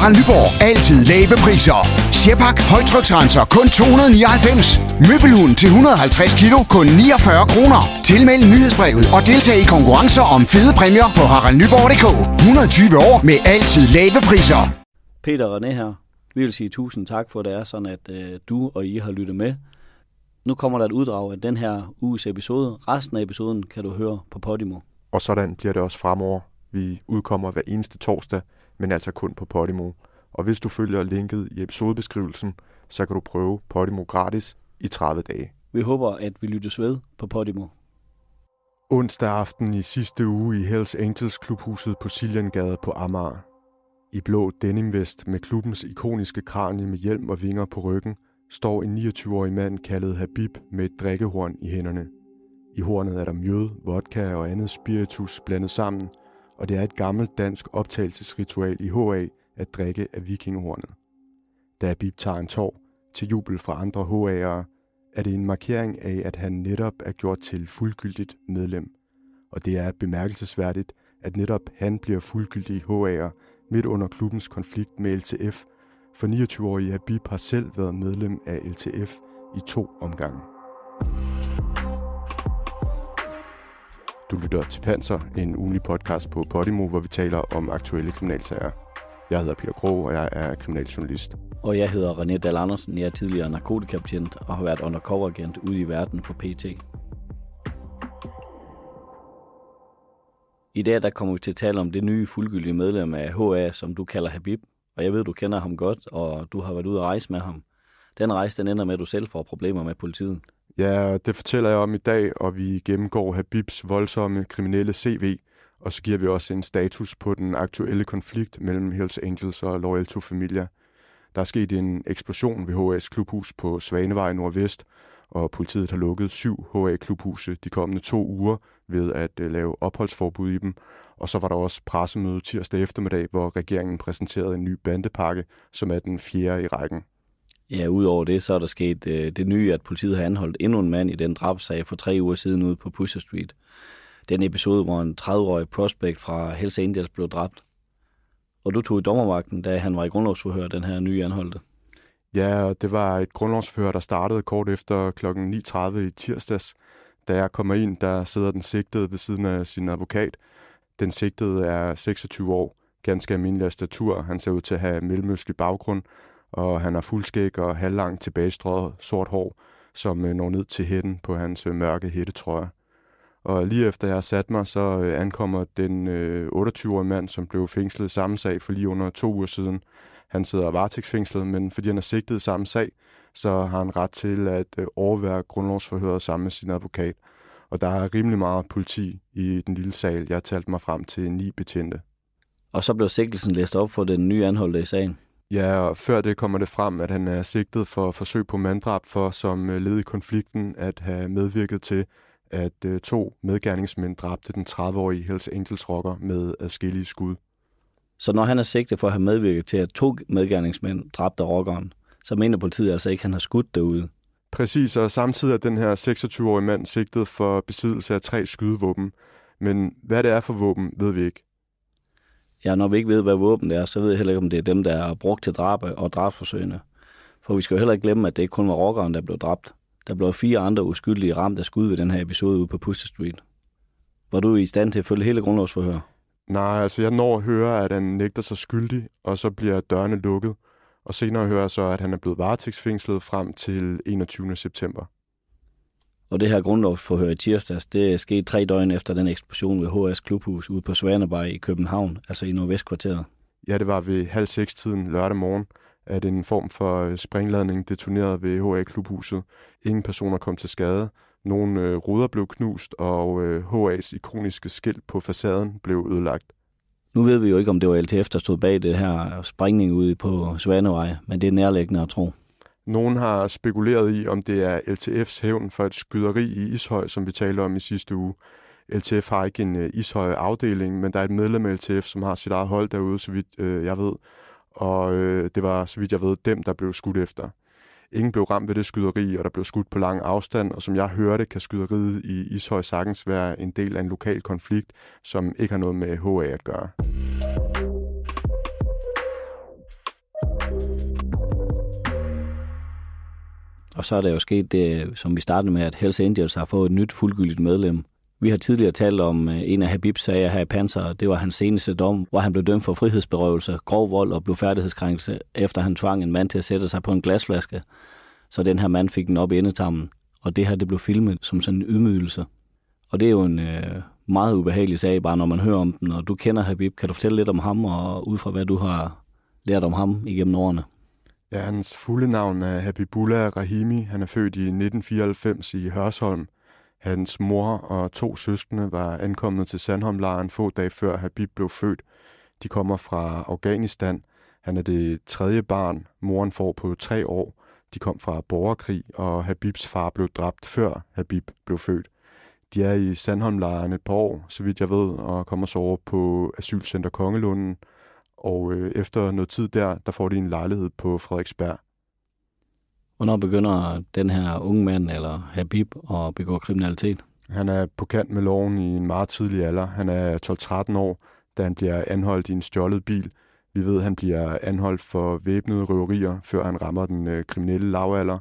Harald Nyborg. Altid lave priser. Sjehpak højtryksrenser kun 299. Møbelhund til 150 kilo kun 49 kroner. Tilmeld nyhedsbrevet og deltag i konkurrencer om fede præmier på haraldnyborg.dk. 120 år med altid lave priser. Peter René her. Vi vil sige tusind tak for, at det er sådan, at øh, du og I har lyttet med. Nu kommer der et uddrag af den her uges episode. Resten af episoden kan du høre på Podimo. Og sådan bliver det også fremover. Vi udkommer hver eneste torsdag, men altså kun på Podimo. Og hvis du følger linket i episodebeskrivelsen, så kan du prøve Podimo gratis i 30 dage. Vi håber, at vi lyttes ved på Podimo. Onsdag aften i sidste uge i Hells Angels klubhuset på Siliangade på Amager. I blå denimvest med klubbens ikoniske kranie med hjelm og vinger på ryggen, står en 29-årig mand kaldet Habib med et drikkehorn i hænderne. I hornet er der mjød, vodka og andet spiritus blandet sammen, og det er et gammelt dansk optagelsesritual i HA at drikke af vikingehornet. Da Bib tager en tår til jubel fra andre HA'ere, er det en markering af, at han netop er gjort til fuldgyldigt medlem. Og det er bemærkelsesværdigt, at netop han bliver fuldgyldig HA'er midt under klubbens konflikt med LTF, for 29-årige Habib har selv været medlem af LTF i to omgange. Du lytter til Panser, en ugenlig podcast på Podimo, hvor vi taler om aktuelle kriminalsager. Jeg hedder Peter Krog, og jeg er kriminaljournalist. Og jeg hedder René Dahl Andersen. Jeg er tidligere narkotikapatient og har været undercover-agent ude i verden for PT. I dag der kommer vi til at tale om det nye fuldgyldige medlem af HA, som du kalder Habib. Og jeg ved, du kender ham godt, og du har været ude at rejse med ham. Den rejse, den ender med, at du selv får problemer med politiet. Ja, det fortæller jeg om i dag, og vi gennemgår Habibs voldsomme kriminelle CV, og så giver vi også en status på den aktuelle konflikt mellem Hells Angels og Loyal to Familia. Der er sket en eksplosion ved HA's klubhus på Svanevej Nordvest, og politiet har lukket syv HA-klubhuse de kommende to uger ved at øh, lave opholdsforbud i dem. Og så var der også pressemøde tirsdag eftermiddag, hvor regeringen præsenterede en ny bandepakke, som er den fjerde i rækken. Ja, udover det, så er der sket øh, det nye, at politiet har anholdt endnu en mand i den drabsag for tre uger siden ude på Pusher Street. Den episode, hvor en 30-årig prospect fra Hells Angels blev dræbt. Og du tog i dommervagten, da han var i grundlovsforhør, den her nye anholdte. Ja, det var et grundlovsforhør, der startede kort efter kl. 9.30 i tirsdags. Da jeg kommer ind, der sidder den sigtede ved siden af sin advokat. Den sigtede er 26 år, ganske almindelig af statur. Han ser ud til at have mellemøstlig baggrund, og han har fuldskæg og halvlangt tilbagestrøget sort hår, som øh, når ned til hætten på hans øh, mørke hættetrøje. Og lige efter jeg har sat mig, så øh, ankommer den 28-årige mand, som blev fængslet i samme sag for lige under to uger siden. Han sidder varetægtsfængslet, men fordi han er sigtet i samme sag, så har han ret til at overvære grundlovsforhøret sammen med sin advokat. Og der er rimelig meget politi i den lille sal. Jeg har talt mig frem til ni betjente. Og så blev sigtelsen læst op for den nye anholdte i sagen. Ja, og før det kommer det frem, at han er sigtet for forsøg på manddrab for som øh, led i konflikten at have medvirket til, at øh, to medgerningsmænd dræbte den 30-årige Hells Angels rocker med adskillige skud. Så når han er sigtet for at have medvirket til, at to medgerningsmænd dræbte rockeren, så mener politiet altså ikke, at han har skudt derude. Præcis, og samtidig er den her 26-årige mand sigtet for besiddelse af tre skydevåben. Men hvad det er for våben, ved vi ikke. Ja, når vi ikke ved, hvad våben det er, så ved jeg heller ikke, om det er dem, der er brugt til drabe og drabsforsøgene. For vi skal jo heller ikke glemme, at det ikke kun var rockeren, der blev dræbt. Der blev fire andre uskyldige ramt af skud ved den her episode ude på Puster Street. Var du i stand til at følge hele grundlovsforhør? Nej, altså jeg når at høre, at han nægter sig skyldig, og så bliver dørene lukket. Og senere hører jeg så, at han er blevet varetægtsfængslet frem til 21. september. Og det her grundlovsforhør i tirsdags, det er sket tre døgn efter den eksplosion ved HS Klubhus ude på Svanebej i København, altså i Nordvestkvarteret. Ja, det var ved halv seks tiden lørdag morgen, at en form for springladning detonerede ved HA Klubhuset. Ingen personer kom til skade. Nogle øh, ruder blev knust, og øh, HA's ikoniske skilt på facaden blev ødelagt. Nu ved vi jo ikke, om det var LTF, der stod bag det her sprængning ude på Svanevej, men det er nærliggende at tro. Nogen har spekuleret i, om det er LTF's hævn for et skyderi i Ishøj, som vi talte om i sidste uge. LTF har ikke en øh, Ishøj-afdeling, men der er et medlem af LTF, som har sit eget hold derude, så vidt øh, jeg ved. Og øh, det var, så vidt jeg ved, dem, der blev skudt efter. Ingen blev ramt ved det skyderi, og der blev skudt på lang afstand, og som jeg hørte, kan skyderiet i Ishøj sagtens være en del af en lokal konflikt, som ikke har noget med HA at gøre. Og så er der jo sket det, som vi startede med, at Hells Angels har fået et nyt fuldgyldigt medlem. Vi har tidligere talt om øh, en af Habibs sager her i Panzer. Det var hans seneste dom, hvor han blev dømt for frihedsberøvelse, grov vold og blodfærdighedskrænkelse, efter han tvang en mand til at sætte sig på en glasflaske. Så den her mand fik den op i endetarmen. Og det her, det blev filmet som sådan en ydmygelse. Og det er jo en øh, meget ubehagelig sag, bare når man hører om den. Og du kender Habib. Kan du fortælle lidt om ham, og ud fra hvad du har lært om ham igennem årene? Ja, hans fulde navn er Habibullah Rahimi. Han er født i 1994 i Hørsholm. Hans mor og to søskende var ankommet til Sandholmlejren få dage før Habib blev født. De kommer fra Afghanistan. Han er det tredje barn, moren får på tre år. De kom fra borgerkrig, og Habibs far blev dræbt før Habib blev født. De er i Sandholmlejren et par år, så vidt jeg ved, og kommer så over på Asylcenter Kongelunden. Og øh, efter noget tid der, der får de en lejlighed på Frederiksberg. Hvornår begynder den her unge mand, eller Habib, at begå kriminalitet? Han er på kant med loven i en meget tidlig alder. Han er 12-13 år, da han bliver anholdt i en stjålet bil. Vi ved, at han bliver anholdt for væbnede røverier, før han rammer den øh, kriminelle lavalder.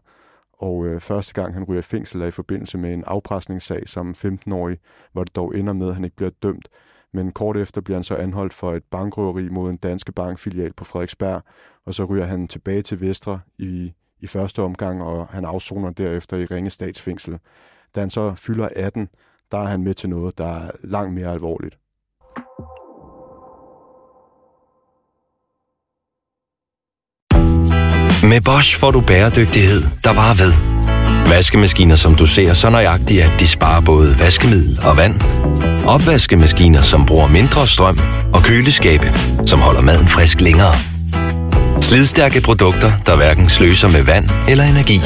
Og øh, første gang han ryger i fængsel er i forbindelse med en afpresningssag som 15-årig, hvor det dog ender med, at han ikke bliver dømt. Men kort efter bliver han så anholdt for et bankrøveri mod en danske bankfilial på Frederiksberg, og så ryger han tilbage til Vestre i, i første omgang, og han afsoner derefter i Ringe Statsfængsel. Da han så fylder 18, der er han med til noget, der er langt mere alvorligt. Med Bosch får du bæredygtighed, der varer ved. Vaskemaskiner, som du ser så nøjagtigt, at de sparer både vaskemiddel og vand. Opvaskemaskiner, som bruger mindre strøm. Og køleskabe, som holder maden frisk længere. Slidstærke produkter, der hverken sløser med vand eller energi.